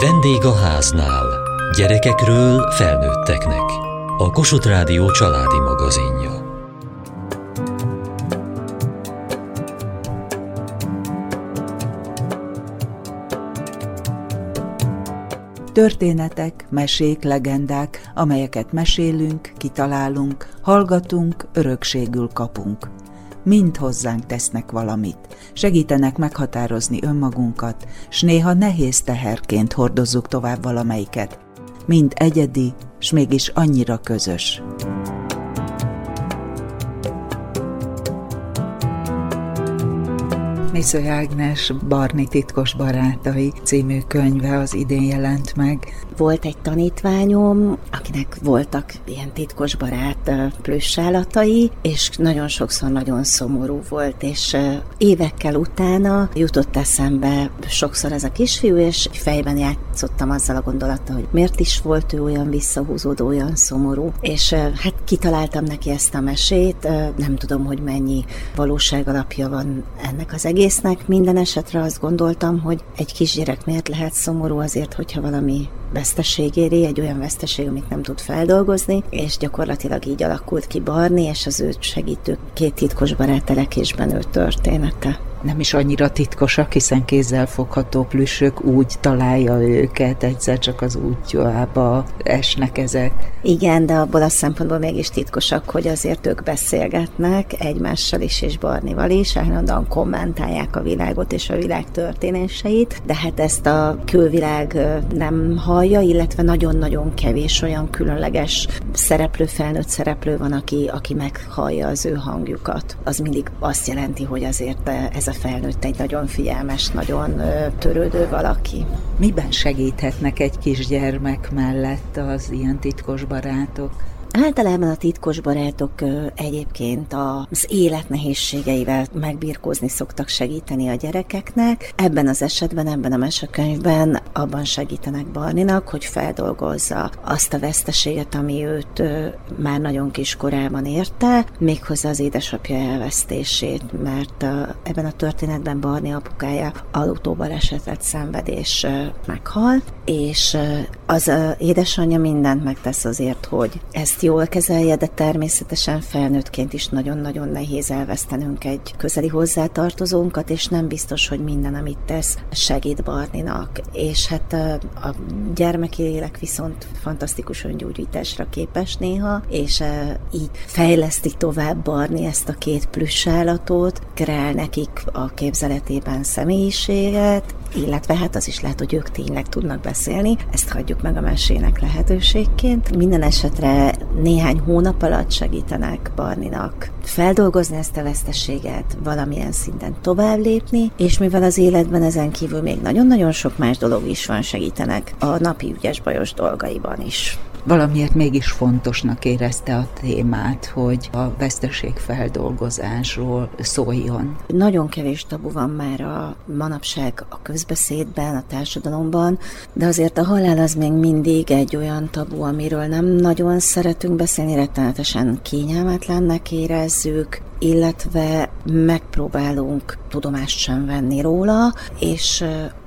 Vendég a háznál. Gyerekekről felnőtteknek. A Kossuth Rádió családi magazinja. Történetek, mesék, legendák, amelyeket mesélünk, kitalálunk, hallgatunk, örökségül kapunk. Mind hozzánk tesznek valamit, segítenek meghatározni önmagunkat, s néha nehéz teherként hordozzuk tovább valamelyiket. Mind egyedi, s mégis annyira közös. Misző Ágnes Barni titkos barátai című könyve az idén jelent meg. Volt egy tanítványom, akinek voltak ilyen titkos barát plüssállatai, és nagyon sokszor nagyon szomorú volt, és évekkel utána jutott eszembe sokszor ez a kisfiú, és fejben játszottam azzal a gondolattal, hogy miért is volt ő olyan visszahúzódó, olyan szomorú, és hát kitaláltam neki ezt a mesét, nem tudom, hogy mennyi valóság alapja van ennek az egésznek, minden esetre azt gondoltam, hogy egy kisgyerek miért lehet szomorú azért, hogyha valami veszteség éri, egy olyan veszteség, amit nem tud feldolgozni, és gyakorlatilag így alakult ki Barni, és az őt segítő két titkos barát telekésben ő története nem is annyira titkosak, hiszen kézzel fogható plüssök úgy találja őket, egyszer csak az útjába esnek ezek. Igen, de abból a szempontból mégis titkosak, hogy azért ők beszélgetnek egymással is és Barnival is, állandóan kommentálják a világot és a világ történéseit, de hát ezt a külvilág nem hallja, illetve nagyon-nagyon kevés olyan különleges szereplő, felnőtt szereplő van, aki, aki meghallja az ő hangjukat. Az mindig azt jelenti, hogy azért ez a felnőtt egy nagyon figyelmes, nagyon törődő valaki. Miben segíthetnek egy kisgyermek mellett az ilyen titkos barátok? Általában a titkos barátok egyébként az élet nehézségeivel megbirkózni szoktak segíteni a gyerekeknek. Ebben az esetben, ebben a mesekönyvben abban segítenek Barninak, hogy feldolgozza azt a veszteséget, ami őt már nagyon kis korában érte, méghozzá az édesapja elvesztését, mert ebben a történetben Barni apukája autóbalesetet szenved és meghalt, és az édesanyja mindent megtesz azért, hogy ezt jól kezelje, de természetesen felnőttként is nagyon-nagyon nehéz elvesztenünk egy közeli hozzátartozónkat, és nem biztos, hogy minden, amit tesz, segít Barninak. És hát a gyermeki lélek viszont fantasztikus öngyógyításra képes néha, és így fejleszti tovább Barni ezt a két plüssállatot, kreál nekik a képzeletében személyiséget, illetve hát az is lehet, hogy ők tényleg tudnak beszélni, ezt hagyjuk meg a mesének lehetőségként. Minden esetre néhány hónap alatt segítenek Barninak feldolgozni ezt a veszteséget, valamilyen szinten tovább lépni, és mivel az életben ezen kívül még nagyon-nagyon sok más dolog is van, segítenek a napi ügyes bajos dolgaiban is valamiért mégis fontosnak érezte a témát, hogy a veszteségfeldolgozásról szóljon. Nagyon kevés tabu van már a manapság a közbeszédben, a társadalomban, de azért a halál az még mindig egy olyan tabu, amiről nem nagyon szeretünk beszélni, rettenetesen kényelmetlennek érezzük, illetve megpróbálunk tudomást sem venni róla, és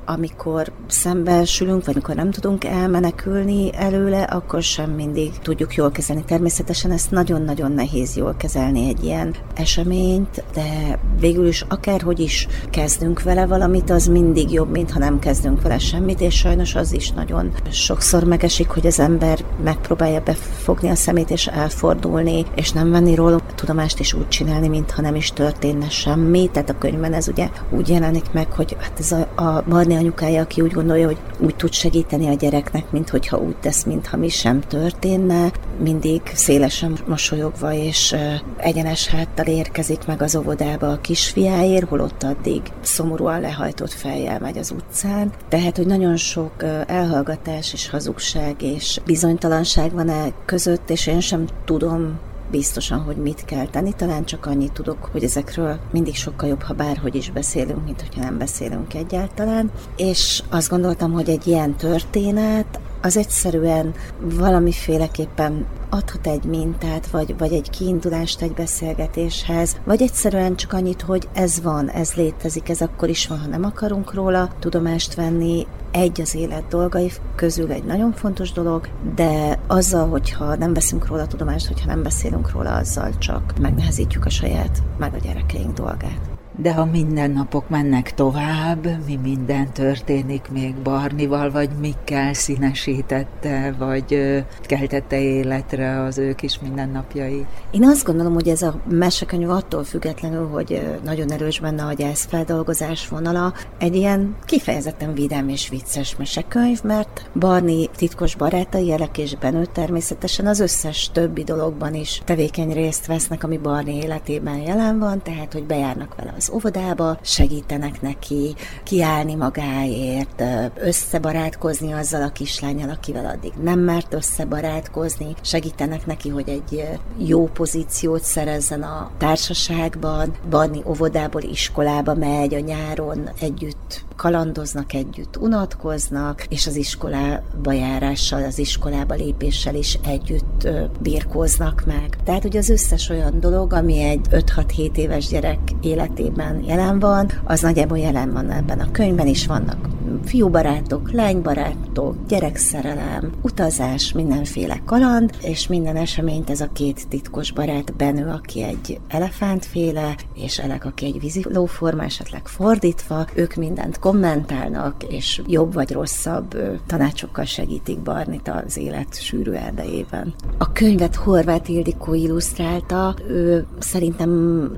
amikor szembesülünk, vagy amikor nem tudunk elmenekülni előle, akkor sem mindig tudjuk jól kezelni. Természetesen ezt nagyon-nagyon nehéz jól kezelni egy ilyen eseményt, de végül is akárhogy is kezdünk vele valamit, az mindig jobb, mint ha nem kezdünk vele semmit, és sajnos az is nagyon sokszor megesik, hogy az ember megpróbálja befogni a szemét és elfordulni, és nem venni róla tudomást, és úgy csinálni, mintha nem is történne semmi. Tehát a könyvben ez ugye úgy jelenik meg, hogy hát ez a, a Barni anyukája, aki úgy gondolja, hogy úgy tud segíteni a gyereknek, mint hogyha úgy tesz, mintha mi sem történne, mindig szélesen mosolyogva és egyenes háttal érkezik meg az óvodába a kisfiáért, holott addig szomorúan lehajtott fejjel megy az utcán. Tehát, hogy nagyon sok elhallgatás és hazugság és bizonytalanság van e között, és én sem tudom biztosan, hogy mit kell tenni. Talán csak annyit tudok, hogy ezekről mindig sokkal jobb, ha bárhogy is beszélünk, mint hogyha nem beszélünk egyáltalán. És azt gondoltam, hogy egy ilyen történet az egyszerűen valamiféleképpen adhat egy mintát, vagy, vagy egy kiindulást egy beszélgetéshez, vagy egyszerűen csak annyit, hogy ez van, ez létezik, ez akkor is van, ha nem akarunk róla tudomást venni, egy az élet dolgai közül egy nagyon fontos dolog, de azzal, hogyha nem veszünk róla tudomást, hogyha nem beszélünk róla, azzal csak megnehezítjük a saját, meg a gyerekeink dolgát. De ha minden napok mennek tovább, mi minden történik még Barnival, vagy mikkel színesítette, vagy keltette életre az ő kis mindennapjai? Én azt gondolom, hogy ez a mesekönyv attól függetlenül, hogy nagyon erős benne a gyászfeldolgozás vonala, egy ilyen kifejezetten vidám és vicces mesekönyv, mert Barni titkos barátai, Elek és Benő természetesen az összes többi dologban is tevékeny részt vesznek, ami Barni életében jelen van, tehát hogy bejárnak vele az az óvodába, segítenek neki kiállni magáért, összebarátkozni azzal a kislányal, akivel addig nem mert összebarátkozni, segítenek neki, hogy egy jó pozíciót szerezzen a társaságban, Barni óvodából iskolába megy, a nyáron együtt kalandoznak együtt, unatkoznak, és az iskolába járással, az iskolába lépéssel is együtt birkóznak meg. Tehát, hogy az összes olyan dolog, ami egy 5-6-7 éves gyerek életében jelen van, az nagyjából jelen van ebben a könyvben is vannak fiúbarátok, lánybarátok, gyerekszerelem, utazás, mindenféle kaland, és minden eseményt ez a két titkos barát Benő, aki egy elefántféle, és Elek, aki egy vízilóforma, esetleg fordítva, ők mindent kommentálnak, és jobb vagy rosszabb tanácsokkal segítik Barnit az élet sűrű erdejében. A könyvet Horváth Ildikó illusztrálta, ő szerintem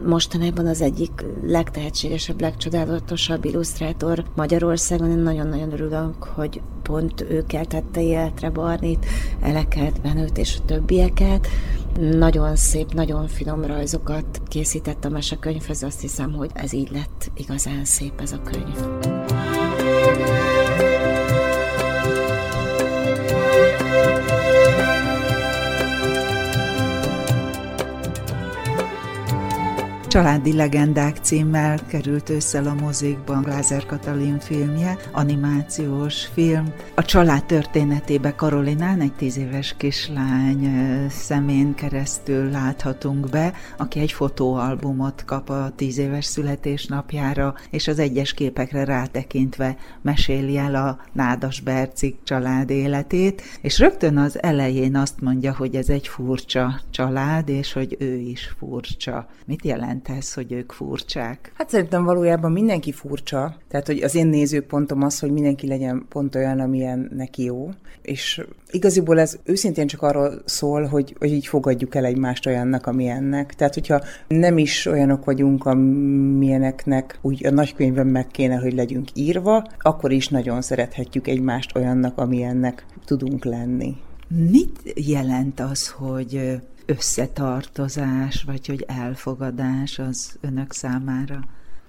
mostanában az egyik legtehetségesebb, legcsodálatosabb illusztrátor Magyarországon, nagyon-nagyon örülök, hogy pont ő keltette életre Barnit, Eleket, Benőt és a többieket. Nagyon szép, nagyon finom rajzokat készített a mesekönyvhöz, azt hiszem, hogy ez így lett igazán szép ez a könyv. Családi legendák címmel került ősszel a mozikban Glázer Katalin filmje, animációs film. A család történetébe Karolinán egy tíz éves kislány szemén keresztül láthatunk be, aki egy fotóalbumot kap a tíz éves születésnapjára, és az egyes képekre rátekintve meséli el a Nádas Bercik család életét, és rögtön az elején azt mondja, hogy ez egy furcsa család, és hogy ő is furcsa. Mit jelent ez, hogy ők furcsák? Hát szerintem valójában mindenki furcsa. Tehát, hogy az én nézőpontom az, hogy mindenki legyen pont olyan, amilyen neki jó. És igaziból ez őszintén csak arról szól, hogy, hogy így fogadjuk el egymást olyannak, amilyennek. Tehát, hogyha nem is olyanok vagyunk, amilyeneknek úgy a nagykönyvben meg kéne, hogy legyünk írva, akkor is nagyon szerethetjük egymást olyannak, amilyennek tudunk lenni. Mit jelent az, hogy összetartozás, vagy hogy elfogadás az önök számára?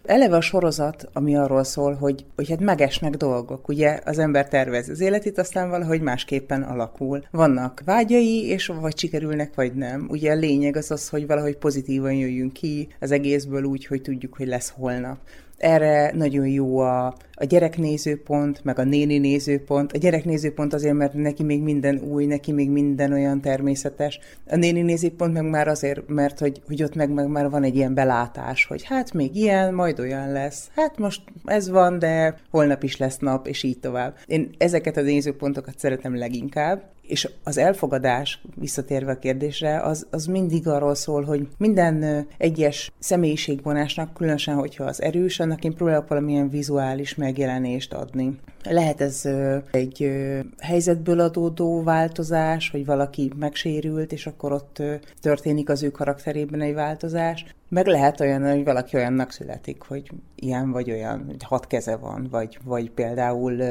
Eleve a sorozat, ami arról szól, hogy, hogy hát megesnek dolgok. Ugye az ember tervez az életét, aztán valahogy másképpen alakul. Vannak vágyai, és vagy sikerülnek, vagy nem. Ugye a lényeg az az, hogy valahogy pozitívan jöjjünk ki az egészből úgy, hogy tudjuk, hogy lesz holnap. Erre nagyon jó a, a gyerek nézőpont, meg a néni nézőpont. A gyerek nézőpont azért, mert neki még minden új, neki még minden olyan természetes. A néni nézőpont meg már azért, mert hogy, hogy ott meg, meg már van egy ilyen belátás, hogy hát még ilyen, majd olyan lesz. Hát most ez van, de holnap is lesz nap, és így tovább. Én ezeket a nézőpontokat szeretem leginkább, és az elfogadás, visszatérve a kérdésre, az, az mindig arról szól, hogy minden egyes személyiségvonásnak, különösen, hogyha az erős, annak én próbálok valamilyen vizuális megjelenést adni. Lehet ez egy helyzetből adódó változás, hogy valaki megsérült, és akkor ott történik az ő karakterében egy változás. Meg lehet olyan, hogy valaki olyannak születik, hogy ilyen vagy olyan, hogy hat keze van, vagy, vagy például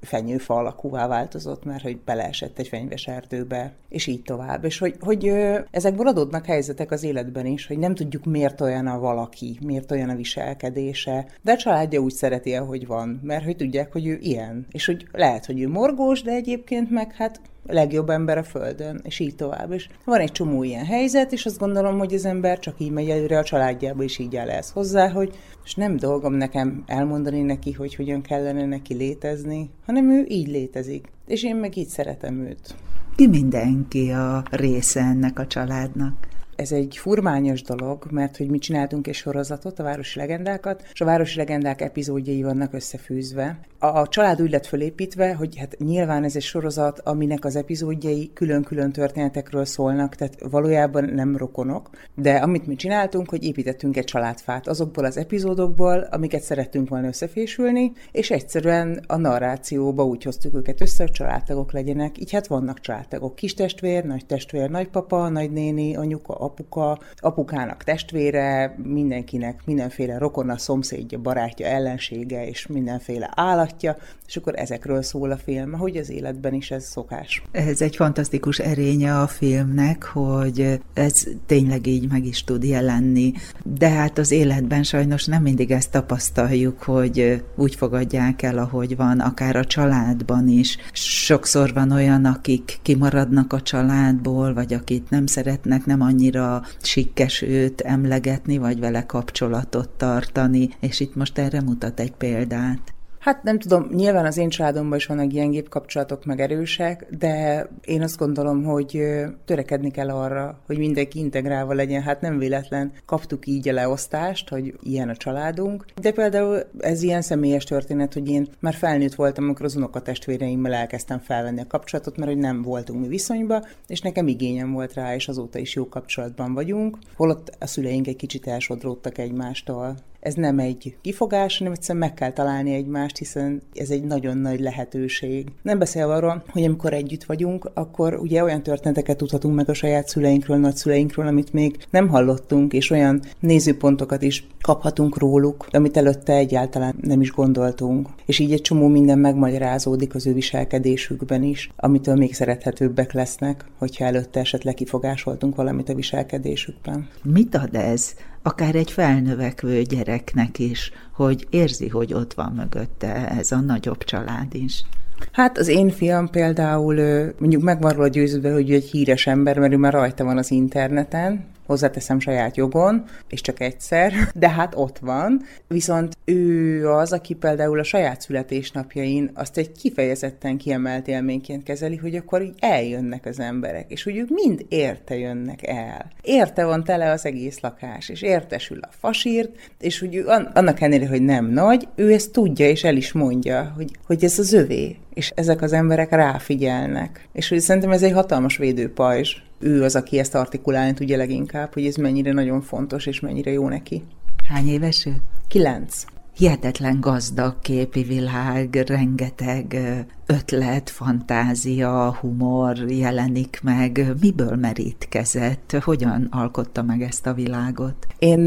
fenyőfa alakúvá változott, mert hogy beleesett egy fenyves erdőbe, és így tovább. És hogy, hogy ezekből adódnak helyzetek az életben is, hogy nem tudjuk, miért olyan a valaki, miért olyan a viselkedése, de a családja úgy szereti, ahogy van, mert hogy tudják, hogy ő ilyen. És hogy lehet, hogy ő morgós, de egyébként meg hát legjobb ember a Földön, és így tovább. És van egy csomó ilyen helyzet, és azt gondolom, hogy az ember csak így megy előre a családjába, és így áll ez hozzá, hogy és nem dolgom nekem elmondani neki, hogy hogyan kellene neki létezni, hanem ő így létezik. És én meg így szeretem őt. Ki mindenki a része ennek a családnak? Ez egy furmányos dolog, mert hogy mi csináltunk egy sorozatot, a Városi Legendákat, és a Városi Legendák epizódjai vannak összefűzve. A család úgy lett fölépítve, hogy hát nyilván ez egy sorozat, aminek az epizódjai külön-külön történetekről szólnak, tehát valójában nem rokonok, de amit mi csináltunk, hogy építettünk egy családfát azokból az epizódokból, amiket szerettünk volna összefésülni, és egyszerűen a narrációba úgy hoztuk őket össze, hogy családtagok legyenek. Így hát vannak családtagok, kis testvér, nagy testvér, nagypapa, nagynéni, anyuka, apuka, apukának testvére, mindenkinek mindenféle rokona, szomszédja, barátja, ellensége és mindenféle állatja, és akkor ezekről szól a film, hogy az életben is ez szokás. Ez egy fantasztikus erénye a filmnek, hogy ez tényleg így meg is tud jelenni, de hát az életben sajnos nem mindig ezt tapasztaljuk, hogy úgy fogadják el, ahogy van, akár a családban is. Sokszor van olyan, akik kimaradnak a családból, vagy akit nem szeretnek, nem annyira sikkes őt emlegetni, vagy vele kapcsolatot tartani, és itt most erre mutat egy példát. Hát nem tudom, nyilván az én családomban is vannak gyengébb kapcsolatok, meg erősek, de én azt gondolom, hogy törekedni kell arra, hogy mindenki integrálva legyen. Hát nem véletlen kaptuk így a leosztást, hogy ilyen a családunk. De például ez ilyen személyes történet, hogy én már felnőtt voltam, amikor az unokatestvéreimmel elkezdtem felvenni a kapcsolatot, mert hogy nem voltunk mi viszonyba, és nekem igényem volt rá, és azóta is jó kapcsolatban vagyunk. Holott a szüleink egy kicsit elsodródtak egymástól ez nem egy kifogás, hanem egyszerűen meg kell találni egymást, hiszen ez egy nagyon nagy lehetőség. Nem beszélve arról, hogy amikor együtt vagyunk, akkor ugye olyan történeteket tudhatunk meg a saját szüleinkről, nagyszüleinkről, amit még nem hallottunk, és olyan nézőpontokat is kaphatunk róluk, amit előtte egyáltalán nem is gondoltunk. És így egy csomó minden megmagyarázódik az ő viselkedésükben is, amitől még szerethetőbbek lesznek, hogyha előtte esetleg kifogásoltunk valamit a viselkedésükben. Mit ad ez akár egy felnövekvő gyereknek is, hogy érzi, hogy ott van mögötte ez a nagyobb család is. Hát az én fiam például mondjuk meg van róla győződve, hogy ő egy híres ember, mert ő már rajta van az interneten, hozzáteszem saját jogon, és csak egyszer, de hát ott van. Viszont ő az, aki például a saját születésnapjain azt egy kifejezetten kiemelt élményként kezeli, hogy akkor így eljönnek az emberek, és hogy ők mind érte jönnek el. Érte van tele az egész lakás, és értesül a fasírt, és hogy ő, annak ellenére, hogy nem nagy, ő ezt tudja, és el is mondja, hogy, hogy ez az övé, és ezek az emberek ráfigyelnek. És hogy szerintem ez egy hatalmas védőpajzs. Ő az, aki ezt artikulálni tudja leginkább, hogy ez mennyire nagyon fontos, és mennyire jó neki. Hány éves ő? Kilenc hihetetlen gazdag képi világ, rengeteg ötlet, fantázia, humor jelenik meg. Miből merítkezett? Hogyan alkotta meg ezt a világot? Én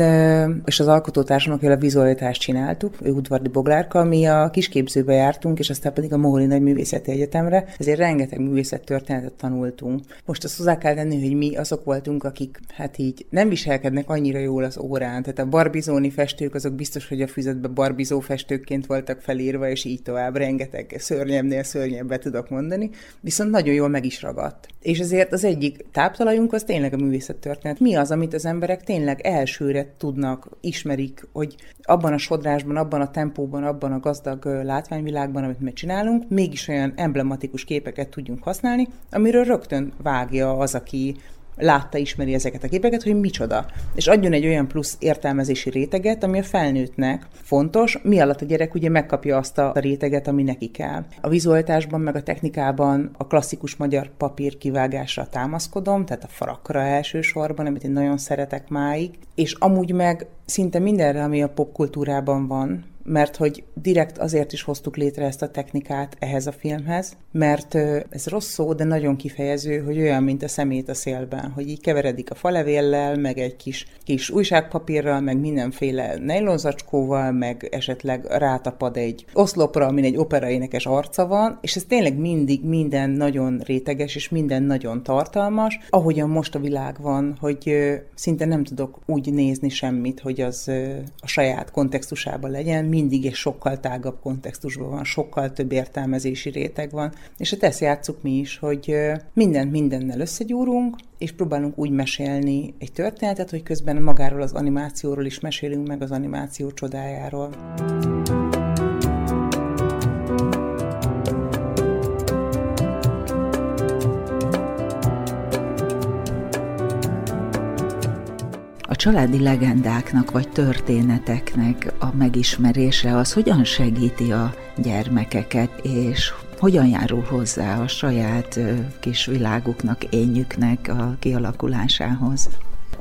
és az alkotótársamnak a vizualitást csináltuk, ő Udvardi Boglárka, mi a kisképzőbe jártunk, és aztán pedig a Moholi Nagy Művészeti Egyetemre, ezért rengeteg művészettörténetet tanultunk. Most azt hozzá kell tenni, hogy mi azok voltunk, akik hát így nem viselkednek annyira jól az órán. Tehát a barbizóni festők azok biztos, hogy a füzetbe barbizó festőkként voltak felírva, és így tovább rengeteg szörnyebbnél szörnyebbet tudok mondani, viszont nagyon jól meg is ragadt. És ezért az egyik táptalajunk az tényleg a művészettörténet. Mi az, amit az emberek tényleg elsőre tudnak, ismerik, hogy abban a sodrásban, abban a tempóban, abban a gazdag látványvilágban, amit mi csinálunk, mégis olyan emblematikus képeket tudjunk használni, amiről rögtön vágja az, aki látta, ismeri ezeket a képeket, hogy micsoda. És adjon egy olyan plusz értelmezési réteget, ami a felnőttnek fontos, mi alatt a gyerek ugye megkapja azt a réteget, ami neki kell. A vizualitásban, meg a technikában a klasszikus magyar papír kivágásra támaszkodom, tehát a farakra elsősorban, amit én nagyon szeretek máig, és amúgy meg szinte mindenre, ami a popkultúrában van, mert hogy direkt azért is hoztuk létre ezt a technikát ehhez a filmhez, mert ez rossz szó, de nagyon kifejező, hogy olyan, mint a szemét a szélben, hogy így keveredik a falevéllel, meg egy kis, kis újságpapírral, meg mindenféle nejlonzacskóval, meg esetleg rátapad egy oszlopra, amin egy operaénekes arca van, és ez tényleg mindig minden nagyon réteges, és minden nagyon tartalmas, ahogyan most a világ van, hogy szinte nem tudok úgy nézni semmit, hogy az a saját kontextusában legyen, mindig egy sokkal tágabb kontextusban van, sokkal több értelmezési réteg van, és hát ezt játsszuk mi is, hogy mindent mindennel összegyúrunk, és próbálunk úgy mesélni egy történetet, hogy közben magáról az animációról is mesélünk meg az animáció csodájáról. Családi legendáknak vagy történeteknek a megismerése az hogyan segíti a gyermekeket, és hogyan járul hozzá a saját kis világuknak, énjüknek a kialakulásához?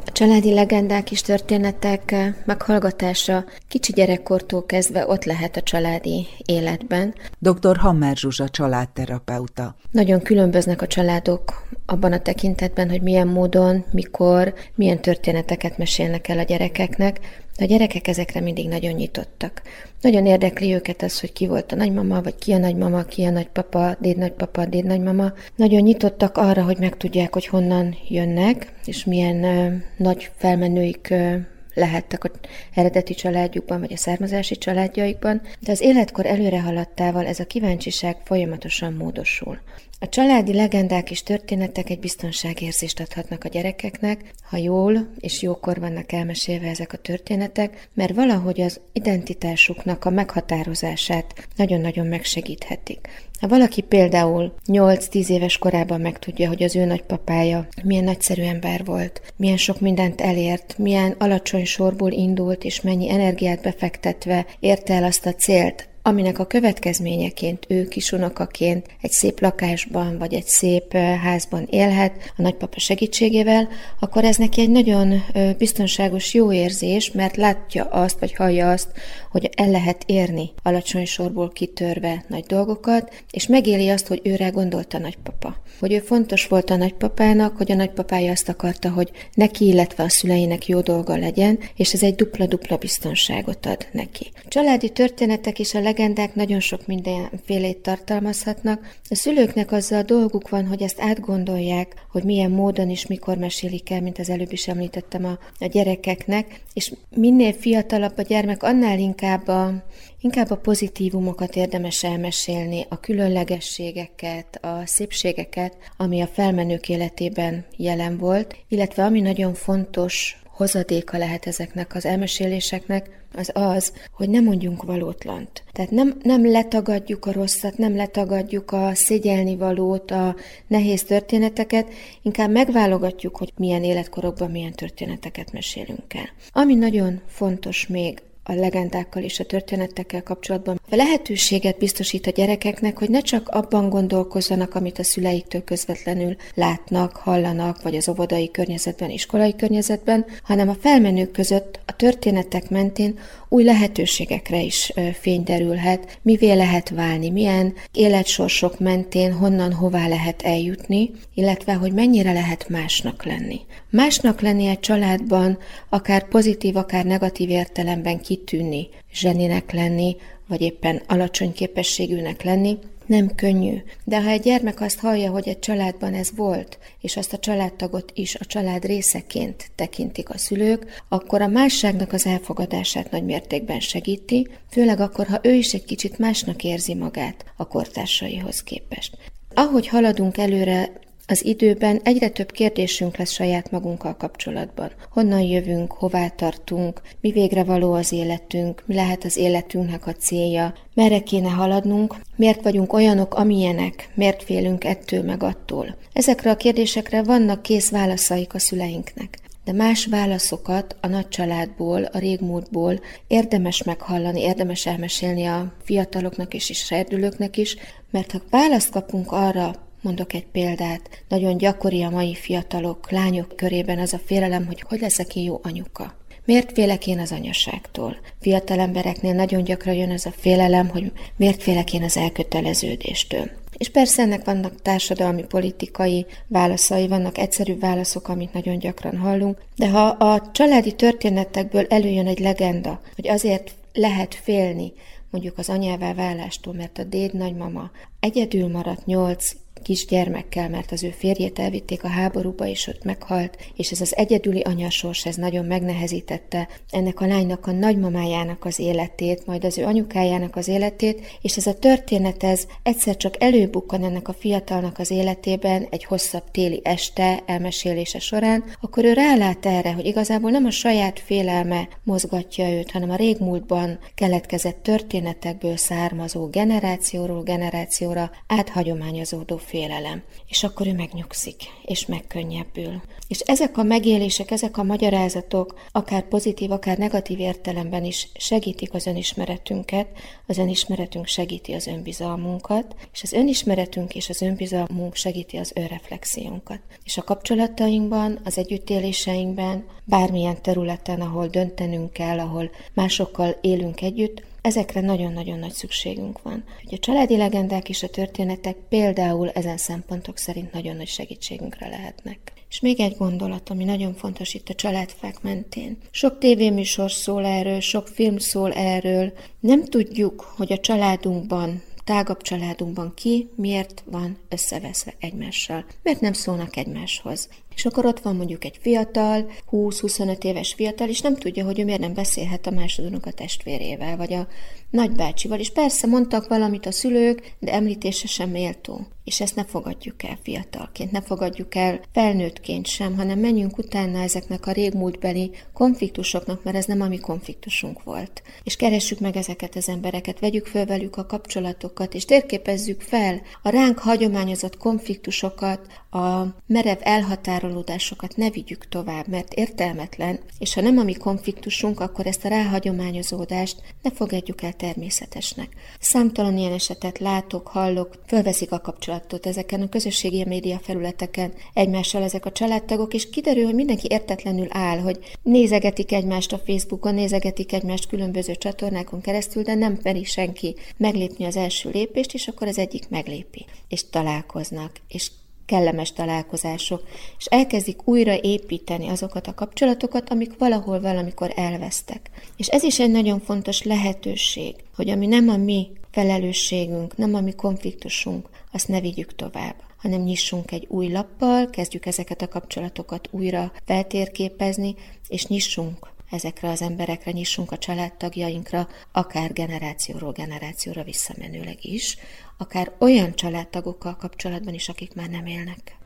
A családi legendák és történetek meghallgatása kicsi gyerekkortól kezdve ott lehet a családi életben. Dr. Hammer Zsuzsa családterapeuta. Nagyon különböznek a családok abban a tekintetben, hogy milyen módon, mikor, milyen történeteket mesélnek el a gyerekeknek, de a gyerekek ezekre mindig nagyon nyitottak. Nagyon érdekli őket az, hogy ki volt a nagymama, vagy ki a nagymama, ki a nagypapa, dédnagypapa, dédnagymama. Nagyon nyitottak arra, hogy megtudják, hogy honnan jönnek, és milyen ö, nagy felmenőik ö, lehettek a eredeti családjukban, vagy a származási családjaikban, de az életkor előre haladtával ez a kíváncsiság folyamatosan módosul. A családi legendák és történetek egy biztonságérzést adhatnak a gyerekeknek, ha jól és jókor vannak elmesélve ezek a történetek, mert valahogy az identitásuknak a meghatározását nagyon-nagyon megsegíthetik. Ha valaki például 8-10 éves korában megtudja, hogy az ő nagypapája milyen nagyszerű ember volt, milyen sok mindent elért, milyen alacsony sorból indult, és mennyi energiát befektetve érte el azt a célt, aminek a következményeként ő kisunokaként egy szép lakásban vagy egy szép házban élhet a nagypapa segítségével, akkor ez neki egy nagyon biztonságos jó érzés, mert látja azt, vagy hallja azt, hogy el lehet érni alacsony sorból kitörve nagy dolgokat, és megéli azt, hogy őre gondolt a nagypapa. Hogy ő fontos volt a nagypapának, hogy a nagypapája azt akarta, hogy neki, illetve a szüleinek jó dolga legyen, és ez egy dupla-dupla biztonságot ad neki. Családi történetek és a legendák nagyon sok mindenfélét tartalmazhatnak. A szülőknek azzal a dolguk van, hogy ezt átgondolják, hogy milyen módon és mikor mesélik el, mint az előbb is említettem a, a gyerekeknek, és minél fiatalabb a gyermek, annál inkább a, inkább a pozitívumokat érdemes elmesélni, a különlegességeket, a szépségeket, ami a felmenők életében jelen volt, illetve ami nagyon fontos hozadéka lehet ezeknek az elmeséléseknek, az az, hogy nem mondjunk valótlant. Tehát nem, nem letagadjuk a rosszat, nem letagadjuk a szégyelni valót, a nehéz történeteket, inkább megválogatjuk, hogy milyen életkorokban milyen történeteket mesélünk el. Ami nagyon fontos még a legendákkal és a történetekkel kapcsolatban. A lehetőséget biztosít a gyerekeknek, hogy ne csak abban gondolkozzanak, amit a szüleiktől közvetlenül látnak, hallanak, vagy az óvodai környezetben, iskolai környezetben, hanem a felmenők között a történetek mentén új lehetőségekre is fény derülhet, mivé lehet válni, milyen életsorsok mentén honnan hová lehet eljutni, illetve hogy mennyire lehet másnak lenni. Másnak lenni egy családban, akár pozitív, akár negatív értelemben kitűnni, zseninek lenni, vagy éppen alacsony képességűnek lenni, nem könnyű, de ha egy gyermek azt hallja, hogy egy családban ez volt, és azt a családtagot is a család részeként tekintik a szülők, akkor a másságnak az elfogadását nagy mértékben segíti, főleg akkor, ha ő is egy kicsit másnak érzi magát a kortársaihoz képest. Ahogy haladunk előre az időben egyre több kérdésünk lesz saját magunkkal kapcsolatban. Honnan jövünk, hová tartunk, mi végre való az életünk, mi lehet az életünknek a célja, merre kéne haladnunk, miért vagyunk olyanok, amilyenek, miért félünk ettől meg attól. Ezekre a kérdésekre vannak kész válaszaik a szüleinknek de más válaszokat a nagy családból, a régmúltból érdemes meghallani, érdemes elmesélni a fiataloknak és is serdülőknek is, mert ha választ kapunk arra, Mondok egy példát. Nagyon gyakori a mai fiatalok, lányok körében az a félelem, hogy hogy leszek én jó anyuka. Miért félek én az anyaságtól? Fiatal embereknél nagyon gyakran jön ez a félelem, hogy miért félek én az elköteleződéstől. És persze ennek vannak társadalmi, politikai válaszai, vannak egyszerű válaszok, amit nagyon gyakran hallunk, de ha a családi történetekből előjön egy legenda, hogy azért lehet félni, mondjuk az anyává válástól, mert a déd nagymama egyedül maradt 8 kisgyermekkel, mert az ő férjét elvitték a háborúba, és ott meghalt, és ez az egyedüli anyasors, ez nagyon megnehezítette ennek a lánynak a nagymamájának az életét, majd az ő anyukájának az életét, és ez a történet, ez egyszer csak előbukkan ennek a fiatalnak az életében egy hosszabb téli este elmesélése során, akkor ő rálát erre, hogy igazából nem a saját félelme mozgatja őt, hanem a régmúltban keletkezett történetekből származó generációról generációra áthagyományozódó félelem. És akkor ő megnyugszik, és megkönnyebbül. És ezek a megélések, ezek a magyarázatok, akár pozitív, akár negatív értelemben is segítik az önismeretünket, az önismeretünk segíti az önbizalmunkat, és az önismeretünk és az önbizalmunk segíti az önreflexiónkat. És a kapcsolatainkban, az együttéléseinkben, bármilyen területen, ahol döntenünk kell, ahol másokkal élünk együtt, Ezekre nagyon-nagyon nagy szükségünk van. Hogy a családi legendák és a történetek például ezen szempontok szerint nagyon nagy segítségünkre lehetnek. És még egy gondolat, ami nagyon fontos itt a családfák mentén. Sok tévéműsor szól erről, sok film szól erről. Nem tudjuk, hogy a családunkban tágabb családunkban ki miért van összeveszve egymással. Miért nem szólnak egymáshoz. És akkor ott van mondjuk egy fiatal, 20-25 éves fiatal, és nem tudja, hogy ő miért nem beszélhet a másodonok a testvérével, vagy a nagybácsival. És persze mondtak valamit a szülők, de említése sem méltó. És ezt ne fogadjuk el fiatalként, ne fogadjuk el felnőttként sem, hanem menjünk utána ezeknek a régmúltbeli konfliktusoknak, mert ez nem a mi konfliktusunk volt. És keressük meg ezeket az embereket, vegyük föl velük a kapcsolatokat, és térképezzük fel a ránk hagyományozott konfliktusokat, a merev elhatárolódásokat ne vigyük tovább, mert értelmetlen, és ha nem a mi konfliktusunk, akkor ezt a ráhagyományozódást ne fogadjuk el természetesnek. Számtalan ilyen esetet látok, hallok, fölveszik a kapcsolatot ezeken a közösségi média felületeken egymással ezek a családtagok, és kiderül, hogy mindenki értetlenül áll, hogy nézegetik egymást a Facebookon, nézegetik egymást különböző csatornákon keresztül, de nem meri senki meglépni az első lépést, és akkor az egyik meglépi, és találkoznak, és kellemes találkozások, és elkezdik újra építeni azokat a kapcsolatokat, amik valahol valamikor elvesztek. És ez is egy nagyon fontos lehetőség, hogy ami nem a mi felelősségünk, nem a mi konfliktusunk, azt ne vigyük tovább hanem nyissunk egy új lappal, kezdjük ezeket a kapcsolatokat újra feltérképezni, és nyissunk ezekre az emberekre, nyissunk a családtagjainkra, akár generációról generációra visszamenőleg is, akár olyan családtagokkal kapcsolatban is, akik már nem élnek.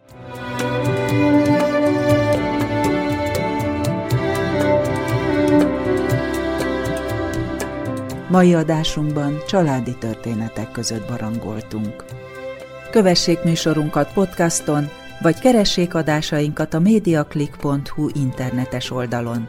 Mai adásunkban családi történetek között barangoltunk. Kövessék műsorunkat podcaston, vagy keressék adásainkat a mediaclick.hu internetes oldalon.